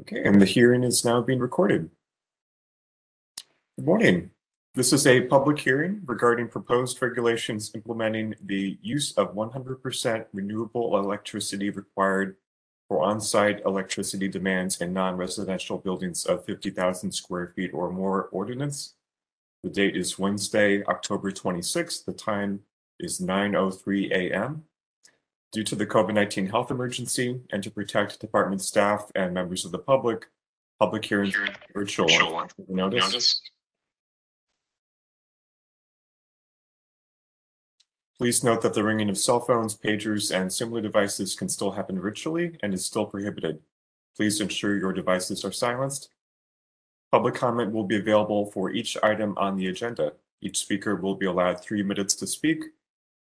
Okay, and the hearing is now being recorded. Good morning. This is a public hearing regarding proposed regulations implementing the use of 100% renewable electricity required for on-site electricity demands in non-residential buildings of 50,000 square feet or more ordinance. The date is Wednesday, October 26th. The time is 9.03 a.m. Due to the COVID-19 health emergency and to protect department staff and members of the public, public hearings are virtual. Notice. Notice. Please note that the ringing of cell phones, pagers, and similar devices can still happen virtually and is still prohibited. Please ensure your devices are silenced. Public comment will be available for each item on the agenda. Each speaker will be allowed three minutes to speak.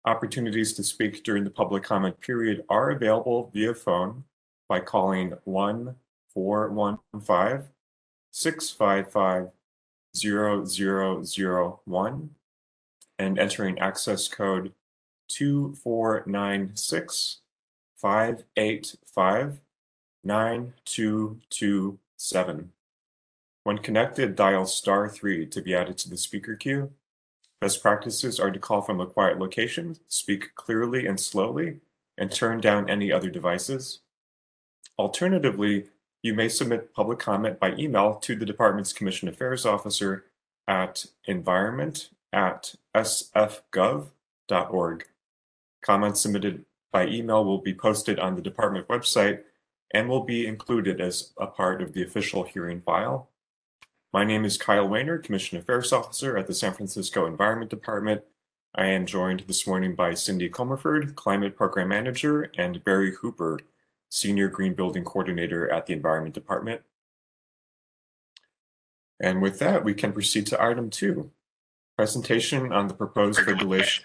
Opportunities to speak during the public comment period are available via phone by calling 1 415 655 0001 and entering access code 2496 585 9227. When connected, dial star 3 to be added to the speaker queue. Best practices are to call from a quiet location, speak clearly and slowly, and turn down any other devices. Alternatively, you may submit public comment by email to the department's Commission Affairs Officer at environment at sfgov.org. Comments submitted by email will be posted on the department website and will be included as a part of the official hearing file. My name is Kyle Wayner, Commission Affairs Officer at the San Francisco Environment Department. I am joined this morning by Cindy Comerford, Climate Program Manager, and Barry Hooper, Senior Green Building Coordinator at the Environment Department. And with that, we can proceed to item two, presentation on the proposed regulation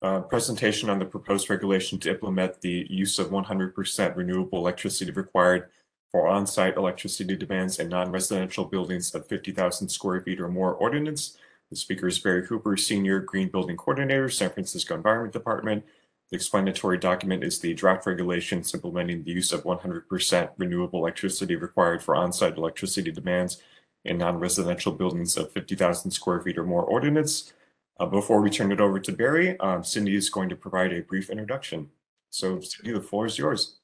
uh, presentation on the proposed regulation to implement the use of 100% renewable electricity required for on-site electricity demands in non-residential buildings of 50,000 square feet or more ordinance. The speaker is Barry Hooper, Senior Green Building Coordinator, San Francisco Environment Department. The explanatory document is the draft regulations implementing the use of 100% renewable electricity required for on-site electricity demands in non-residential buildings of 50,000 square feet or more ordinance. Uh, before we turn it over to Barry, um, Cindy is going to provide a brief introduction. So Cindy, the floor is yours.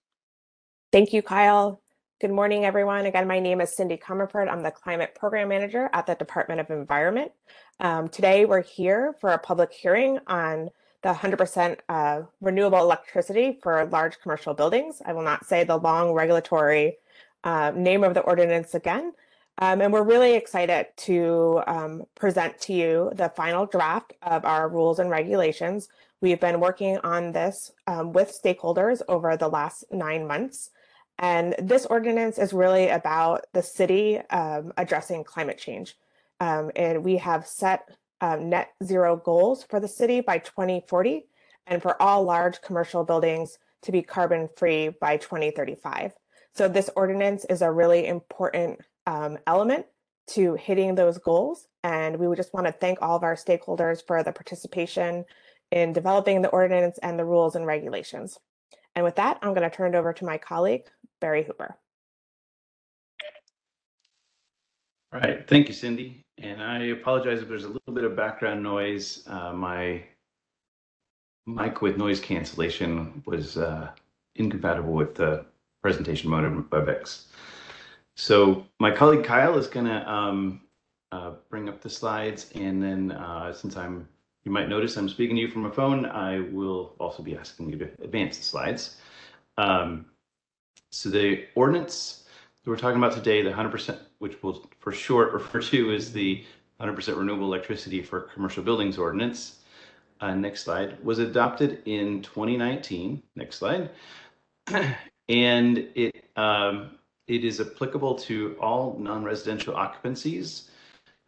Thank you, Kyle. Good morning, everyone. Again, my name is Cindy Comerford. I'm the Climate Program Manager at the Department of Environment. Um, today, we're here for a public hearing on the 100% uh, renewable electricity for large commercial buildings. I will not say the long regulatory uh, name of the ordinance again. Um, and we're really excited to um, present to you the final draft of our rules and regulations. We've been working on this um, with stakeholders over the last nine months. And this ordinance is really about the city um, addressing climate change. Um, and we have set um, net zero goals for the city by 2040 and for all large commercial buildings to be carbon free by 2035. So this ordinance is a really important um, element to hitting those goals. And we would just want to thank all of our stakeholders for the participation in developing the ordinance and the rules and regulations. And with that, I'm going to turn it over to my colleague, Barry Hooper. All right, thank you, Cindy. And I apologize if there's a little bit of background noise. Uh, my mic with noise cancellation was uh, incompatible with the presentation mode of WebEx. So my colleague Kyle is going to um, uh, bring up the slides, and then uh, since I'm, you might notice I'm speaking to you from a phone, I will also be asking you to advance the slides. Um, so the ordinance that we're talking about today, the 100%, which we'll for short refer to as the 100% renewable electricity for commercial buildings ordinance, uh, next slide, was adopted in 2019. Next slide. and it um, it is applicable to all non-residential occupancies,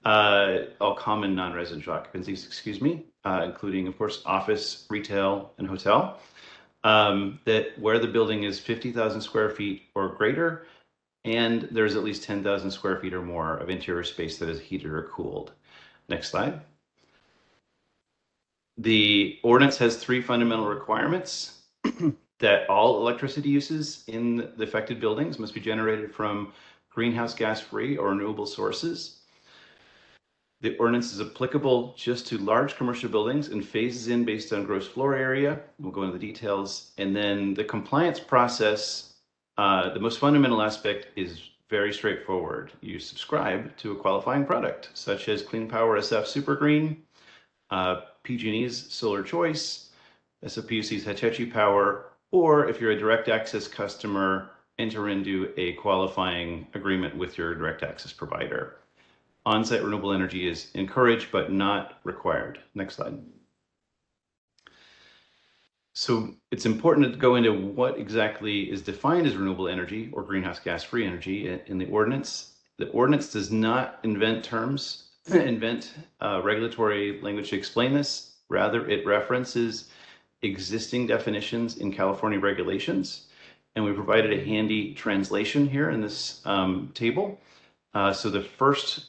uh, all common non-residential occupancies, excuse me, uh, including, of course, office, retail, and hotel um, that where the building is 50,000 square feet or greater, and there's at least 10,000 square feet or more of interior space that is heated or cooled. Next slide. The ordinance has three fundamental requirements. that all electricity uses in the affected buildings must be generated from greenhouse gas free or renewable sources. The ordinance is applicable just to large commercial buildings and phases in based on gross floor area. We'll go into the details. And then the compliance process, uh, the most fundamental aspect is very straightforward. You subscribe to a qualifying product, such as Clean Power SF Super Green, uh, PG&E's Solar Choice, SFPUC's Hetch Hetchy Power, or if you're a direct access customer, enter into a qualifying agreement with your direct access provider. On-site renewable energy is encouraged but not required. Next slide. So it's important to go into what exactly is defined as renewable energy or greenhouse gas free energy in the ordinance. The ordinance does not invent terms, invent uh, regulatory language to explain this. Rather, it references existing definitions in California regulations. And we provided a handy translation here in this um, table. Uh, so the first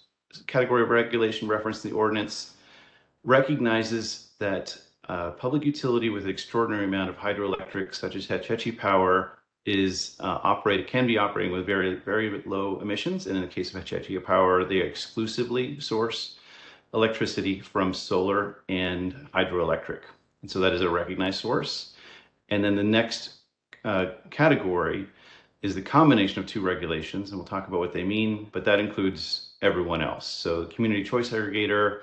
category of regulation referenced in the ordinance recognizes that uh, public utility with an extraordinary amount of hydroelectric, such as Hetch Hetchy Power, is uh, operated can be operating with very very low emissions. And in the case of Hetch Hetchy Power, they exclusively source electricity from solar and hydroelectric. And so that is a recognized source. And then the next uh, category is the combination of two regulations, and we'll talk about what they mean, but that includes everyone else. So community choice aggregator,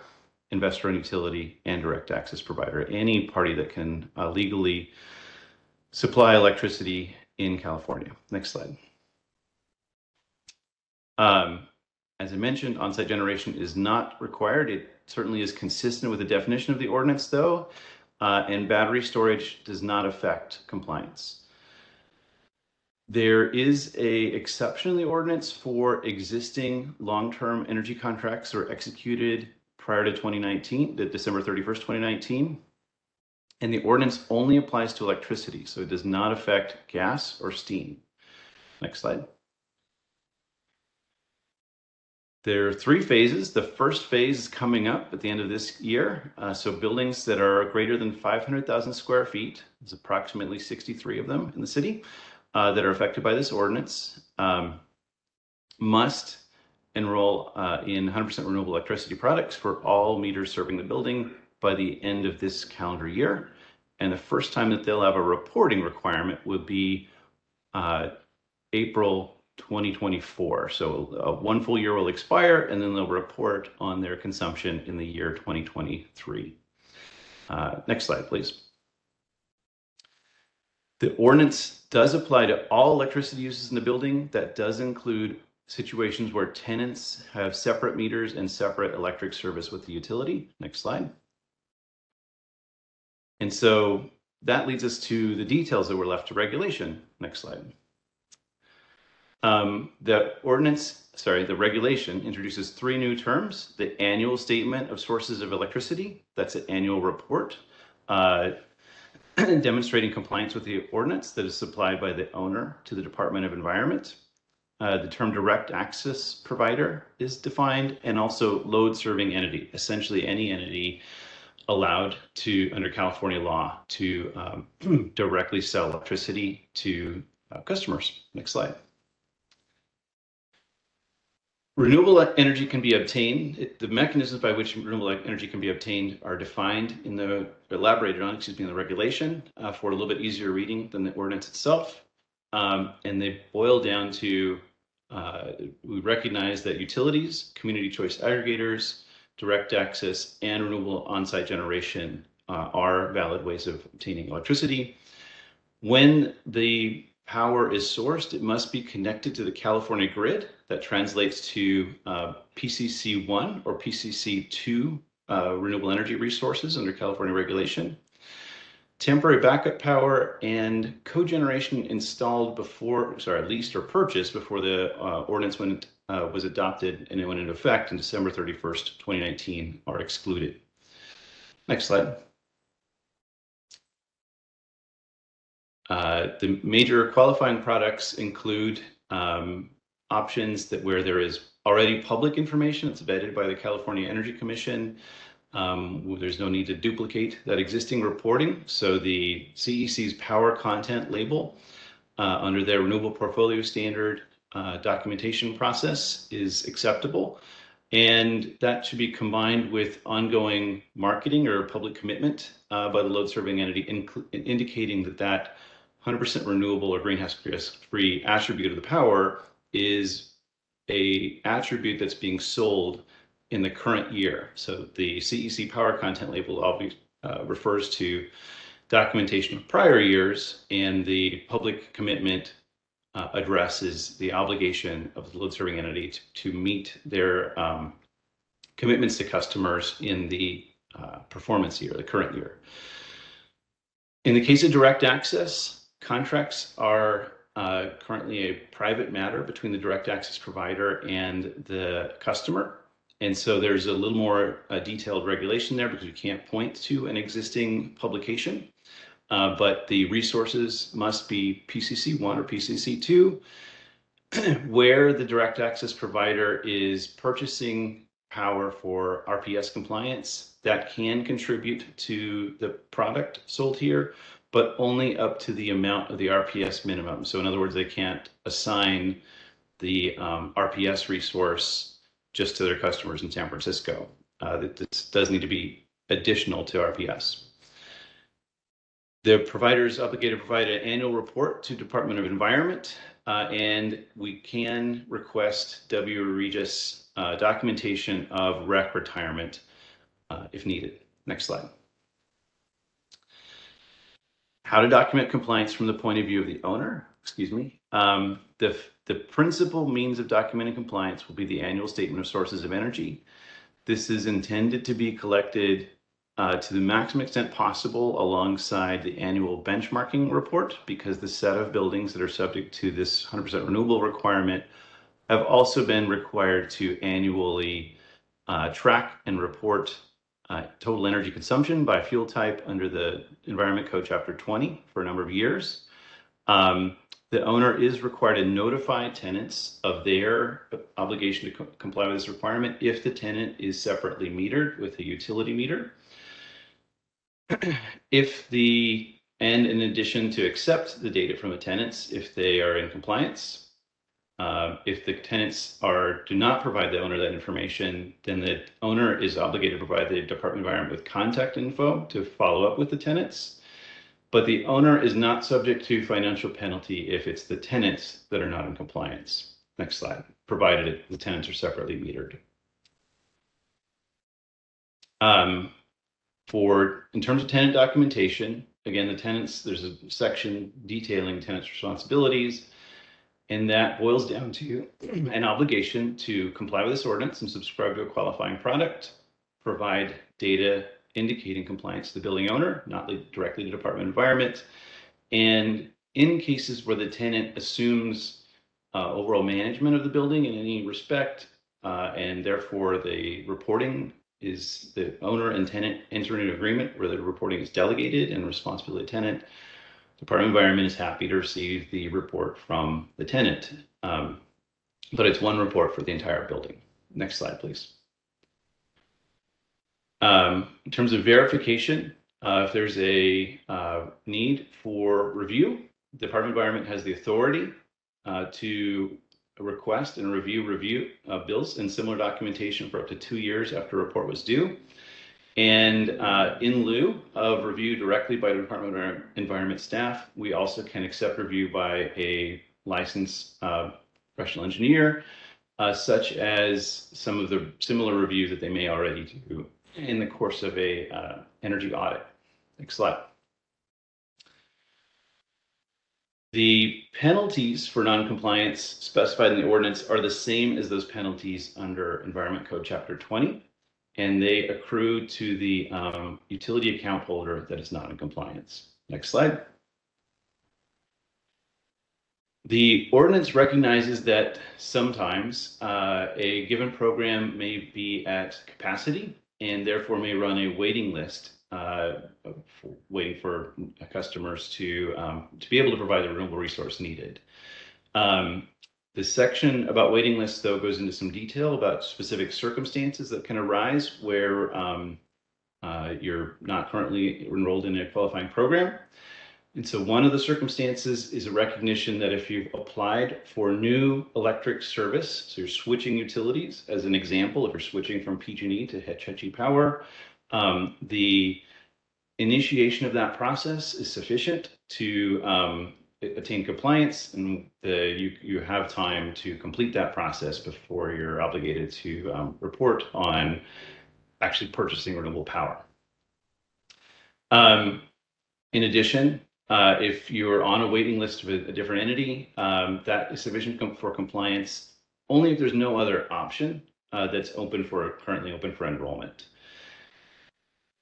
investor owned utility, and direct access provider, any party that can uh, legally supply electricity in California. Next slide. Um, as I mentioned, on-site generation is not required. It certainly is consistent with the definition of the ordinance, though, uh, and battery storage does not affect compliance. There is a exception in the ordinance for existing long-term energy contracts that are executed prior to 2019, the December 31st, 2019. And the ordinance only applies to electricity, so it does not affect gas or steam. Next slide. There are three phases. The first phase is coming up at the end of this year. Uh, so buildings that are greater than 500,000 square feet, there's approximately 63 of them in the city, uh, that are affected by this ordinance um, must enroll uh, in 100% renewable electricity products for all meters serving the building by the end of this calendar year. And the first time that they'll have a reporting requirement would be uh, April 2024. So uh, one full year will expire and then they'll report on their consumption in the year 2023. Uh, next slide, please. The ordinance does apply to all electricity uses in the building. That does include situations where tenants have separate meters and separate electric service with the utility. Next slide. And so that leads us to the details that were left to regulation. Next slide. Um, the ordinance, sorry, the regulation introduces three new terms. The annual statement of sources of electricity, that's an annual report. Uh, demonstrating compliance with the ordinance that is supplied by the owner to the Department of Environment. Uh, the term direct access provider is defined and also load serving entity, essentially any entity allowed to, under California law, to um, directly sell electricity to uh, customers. Next slide. Renewable energy can be obtained. the mechanisms by which renewable energy can be obtained are defined in the, elaborated on, excuse me, in the regulation uh, for a little bit easier reading than the ordinance itself. Um, and they boil down to, uh, we recognize that utilities, community choice aggregators, direct access, and renewable on-site generation uh, are valid ways of obtaining electricity. When the power is sourced, it must be connected to the California grid. That translates to uh, PCC1 or PCC2 uh, renewable energy resources under California regulation. Temporary backup power and cogeneration installed before, sorry, leased or purchased before the uh, ordinance went, uh, was adopted and it went into effect in December 31st, 2019 are excluded. Next slide. Uh, the major qualifying products include um, options that where there is already public information that's vetted by the California Energy Commission, Um, there's no need to duplicate that existing reporting. So the CEC's power content label uh, under their renewable portfolio standard uh, documentation process is acceptable. And that should be combined with ongoing marketing or public commitment uh, by the load serving entity, indicating that that 100% renewable or greenhouse gas free attribute of the power is a attribute that's being sold in the current year. So the CEC power content label always uh, refers to documentation of prior years, and the public commitment uh, addresses the obligation of the load serving entity to, to meet their um, commitments to customers in the uh, performance year, the current year. In the case of direct access, contracts are uh, currently a private matter between the direct access provider and the customer. And so there's a little more uh, detailed regulation there because you can't point to an existing publication. Uh, but the resources must be PCC1 or PCC2, where the direct access provider is purchasing power for RPS compliance that can contribute to the product sold here, but only up to the amount of the RPS minimum. So in other words, they can't assign the um, RPS resource just to their customers in San Francisco. Uh, this does need to be additional to RPS. The provider is obligated to provide an annual report to Department of Environment, uh, and we can request WREGIS uh, documentation of REC retirement uh, if needed. Next slide. How to document compliance from the point of view of the owner, excuse me. Um, the, the principal means of documenting compliance will be the annual statement of sources of energy. This is intended to be collected uh, to the maximum extent possible alongside the annual benchmarking report because the set of buildings that are subject to this 100% renewable requirement have also been required to annually uh, track and report uh, total energy consumption by fuel type under the Environment Code Chapter 20 for a number of years. Um, the owner is required to notify tenants of their obligation to co comply with this requirement if the tenant is separately metered with a utility meter. if the and in addition to accept the data from the tenants if they are in compliance. Uh, if the tenants are do not provide the owner that information, then the owner is obligated to provide the Department of Environment with contact info to follow up with the tenants. But the owner is not subject to financial penalty if it's the tenants that are not in compliance. Next slide, provided the tenants are separately metered. Um, for, in terms of tenant documentation, again, the tenants, there's a section detailing tenants' responsibilities. And that boils down to an obligation to comply with this ordinance and subscribe to a qualifying product, provide data indicating compliance to the building owner, not directly to the Department of Environment. And in cases where the tenant assumes uh, overall management of the building in any respect, uh, and therefore the reporting is the owner and tenant enter an agreement where the reporting is delegated and responsibility tenant. Department of Environment is happy to receive the report from the tenant, um, but it's one report for the entire building. Next slide, please. Um, in terms of verification, uh, if there's a uh, need for review, Department of Environment has the authority uh, to request and review review bills and similar documentation for up to two years after a report was due. And uh, in lieu of review directly by the Department of Environment staff, we also can accept review by a licensed uh, professional engineer, uh, such as some of the similar reviews that they may already do in the course of a uh, energy audit. Next slide. The penalties for noncompliance specified in the ordinance are the same as those penalties under Environment Code Chapter 20, and they accrue to the um, utility account holder that is not in compliance. Next slide. The ordinance recognizes that sometimes uh, a given program may be at capacity and therefore may run a waiting list uh, waiting for customers to um, to be able to provide the renewable resource needed. Um, the section about waiting lists, though, goes into some detail about specific circumstances that can arise where um, uh, you're not currently enrolled in a qualifying program. And so one of the circumstances is a recognition that if you've applied for new electric service, so you're switching utilities, as an example, if you're switching from PG&E to Hetch Hetchy Power, um, the initiation of that process is sufficient to um, attain compliance and the, you, you have time to complete that process before you're obligated to um, report on actually purchasing renewable power. Um, in addition, uh, if you're on a waiting list a, a different entity, um, that is sufficient com for compliance only if there's no other option uh, that's open for currently open for enrollment.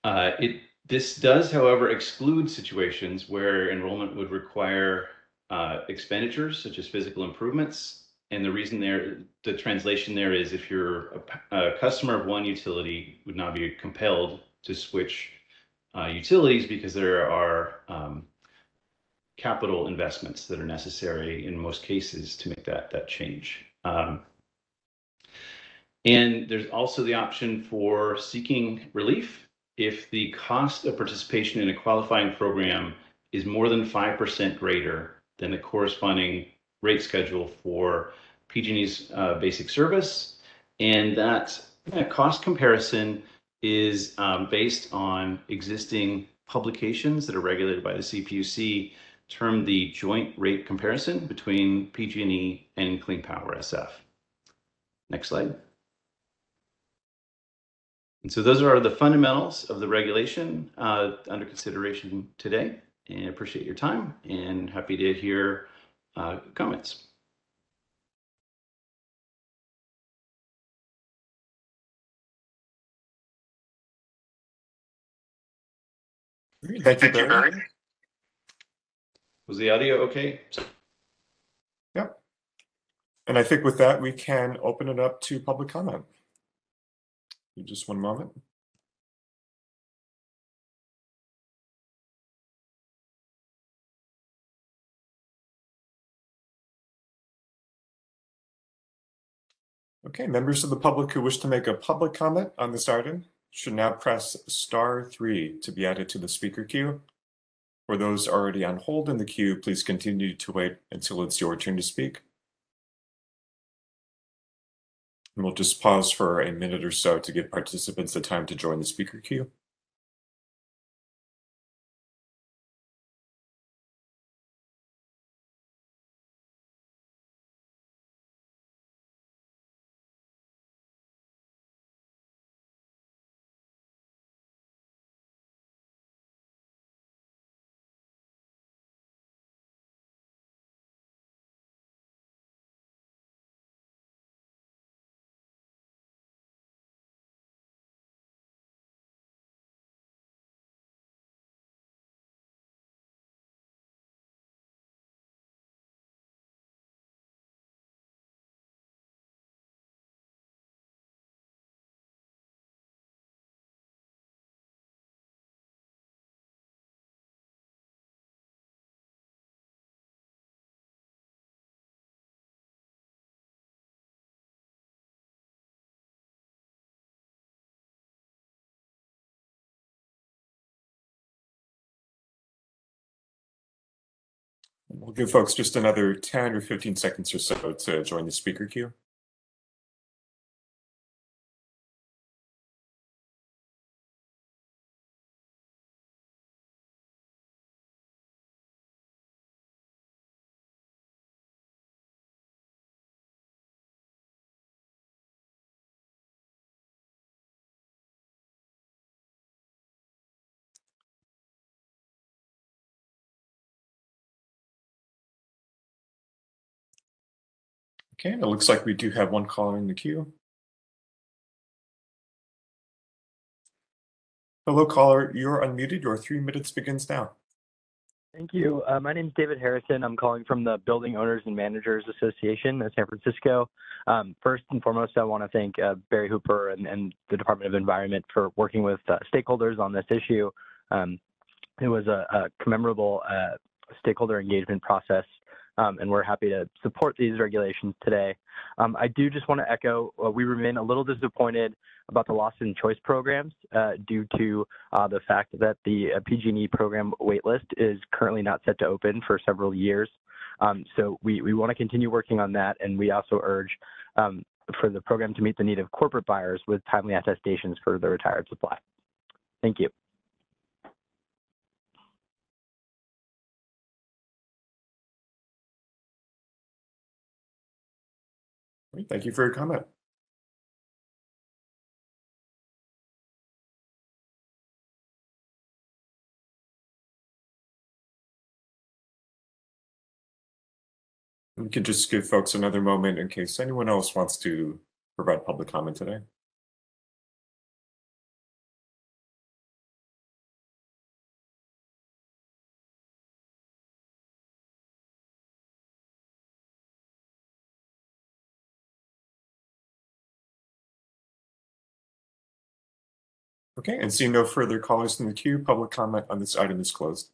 Uh, it this does, however, exclude situations where enrollment would require uh, expenditures such as physical improvements. And the reason there, the translation there is if you're a, a customer of one utility would not be compelled to switch uh, utilities because there are um, capital investments that are necessary in most cases to make that, that change. Um, and there's also the option for seeking relief if the cost of participation in a qualifying program is more than 5% greater than the corresponding rate schedule for PG&E's uh, basic service. And that, that cost comparison is um, based on existing publications that are regulated by the CPUC termed the joint rate comparison between PG&E and Clean Power SF. Next slide. And so those are the fundamentals of the regulation uh, under consideration today. And I appreciate your time and happy to hear uh, comments. Thank you, Barry. Was the audio okay? Yep. And I think with that, we can open it up to public comment. Just one moment. Okay, members of the public who wish to make a public comment on this item should now press star three to be added to the speaker queue. For those already on hold in the queue, please continue to wait until it's your turn to speak. We'll just pause for a minute or so to give participants the time to join the speaker queue. We'll give folks just another 10 or 15 seconds or so to join the speaker queue. Okay, it looks like we do have one caller in the queue. Hello, caller. You're unmuted. Your three minutes begins now. Thank you. Uh, my name is David Harrison. I'm calling from the Building Owners and Managers Association of San Francisco. Um, first and foremost, I want to thank uh, Barry Hooper and, and, the Department of Environment for working with uh, stakeholders on this issue. Um, it was a, a commemorable uh, stakeholder engagement process um, and we're happy to support these regulations today. Um, I do just want to echo, uh, we remain a little disappointed about the loss in Choice programs uh, due to uh, the fact that the uh, PG&E program waitlist is currently not set to open for several years. Um, so we, we want to continue working on that, and we also urge um, for the program to meet the need of corporate buyers with timely attestations for the retired supply. Thank you. Thank you for your comment. We could just give folks another moment in case anyone else wants to provide public comment today. Okay, and seeing no further callers in the queue, public comment on this item is closed.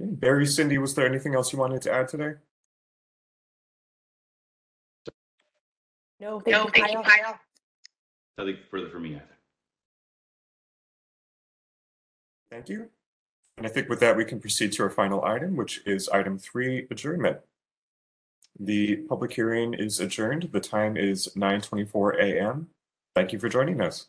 Okay, Barry, Cindy, was there anything else you wanted to add today? No, thank you, Kyle. Nothing further from me either. Thank you. And I think with that, we can proceed to our final item, which is item three, adjournment. The public hearing is adjourned. The time is 9:24 a.m. Thank you for joining us.